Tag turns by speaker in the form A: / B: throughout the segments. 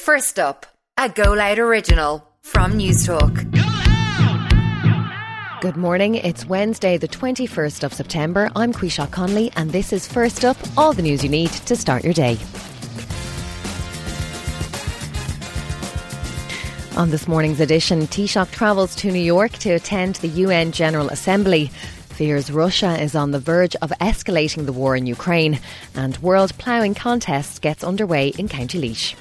A: First up, a Go Loud original from News Newstalk.
B: Good morning. It's Wednesday, the 21st of September. I'm Quisha Conley, and this is First Up, all the news you need to start your day. On this morning's edition, Taoiseach travels to New York to attend the UN General Assembly. Fears Russia is on the verge of escalating the war in Ukraine, and World Ploughing Contest gets underway in County Laois.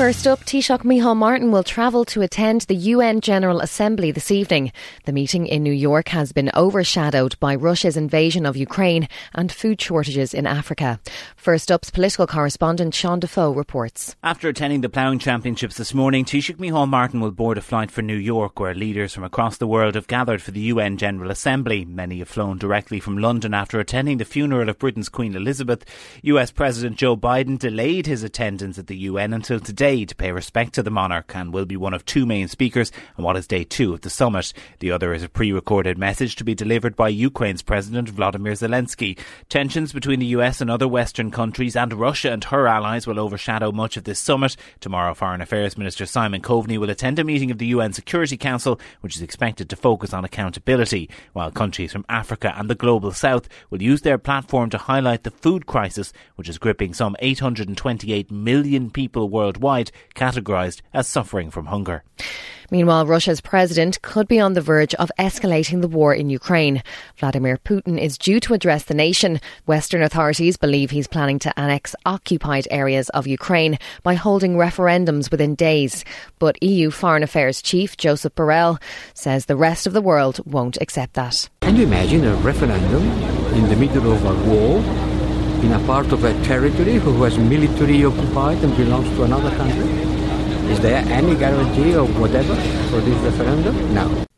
B: First up, Taoiseach Micheál Martin will travel to attend the UN General Assembly this evening. The meeting in New York has been overshadowed by Russia's invasion of Ukraine and food shortages in Africa. First up's political correspondent Sean Defoe reports.
C: After attending the ploughing championships this morning, Taoiseach Micheál Martin will board a flight for New York where leaders from across the world have gathered for the UN General Assembly. Many have flown directly from London after attending the funeral of Britain's Queen Elizabeth. US President Joe Biden delayed his attendance at the UN until today today to pay respect to the monarch and will be one of two main speakers on what is day two of the summit. The other is a pre recorded message to be delivered by Ukraine's President Vladimir Zelensky. Tensions between the US and other Western countries and Russia and her allies will overshadow much of this summit. Tomorrow, Foreign Affairs Minister Simon Coveney will attend a meeting of the UN Security Council, which is expected to focus on accountability, while countries from Africa and the global south will use their platform to highlight the food crisis, which is gripping some 828 million people worldwide categorised as suffering from hunger.
B: Meanwhile, Russia's president could be on the verge of escalating the war in Ukraine. Vladimir Putin is due to address the nation. Western authorities believe he's planning to annex occupied areas of Ukraine by holding referendums within days. But EU Foreign Affairs Chief Josep Borrell says the rest of the world won't accept that.
D: Can you imagine a referendum in the middle of a war in a part of a territory who was military occupied and belongs to another country? Is there any guarantee of whatever for this referendum? No.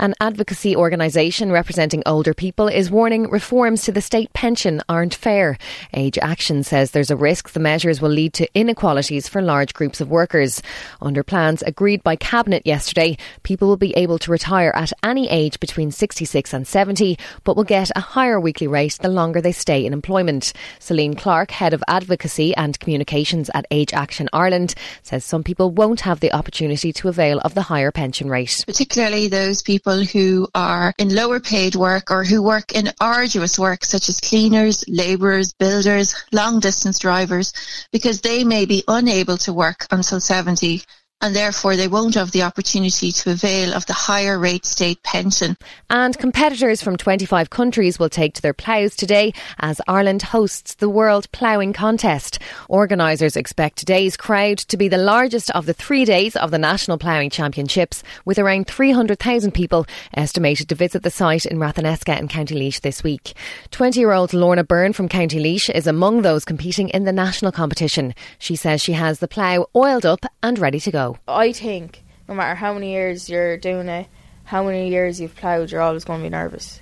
B: An advocacy organisation representing older people is warning reforms to the state pension aren't fair. Age Action says there's a risk the measures will lead to inequalities for large groups of workers. Under plans agreed by Cabinet yesterday, people will be able to retire at any age between 66 and 70, but will get a higher weekly rate the longer they stay in employment. Celine Clarke, Head of Advocacy and Communications at Age Action Ireland, says some people won't have the opportunity to avail of the higher pension rate.
E: Particularly those people people who are in lower paid work or who work in arduous work such as cleaners, labourers, builders, long distance drivers, because they may be unable to work until 70 and therefore they won't have the opportunity to avail of the higher rate state pension.
B: And competitors from 25 countries will take to their ploughs today as Ireland hosts the World Ploughing Contest. Organisers expect today's crowd to be the largest of the three days of the National Ploughing Championships, with around 300,000 people estimated to visit the site in Ratheniska in County Laois this week. 20 year old Lorna Byrne from County Laois is among those competing in the national competition. She says she has the plough oiled up and ready to go.
F: I think no matter how many years you're doing it, how many years you've ploughed, you're always going to be nervous.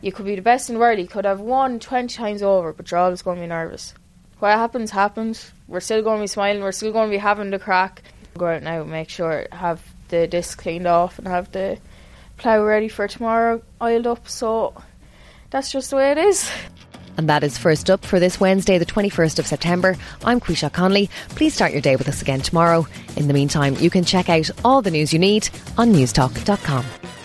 F: You could be the best in the world, you could have won 20 times over, but you're always going to be nervous. What happens, happens. We're still going to be smiling, we're still going to be having the crack. Go out now, make sure, have the disc cleaned off and have the plough ready for tomorrow, oiled up, so that's just the way it is.
B: And that is first up for this Wednesday, the 21st of September. I'm Quisha Conley. Please start your day with us again tomorrow. In the meantime, you can check out all the news you need on newstalk.com.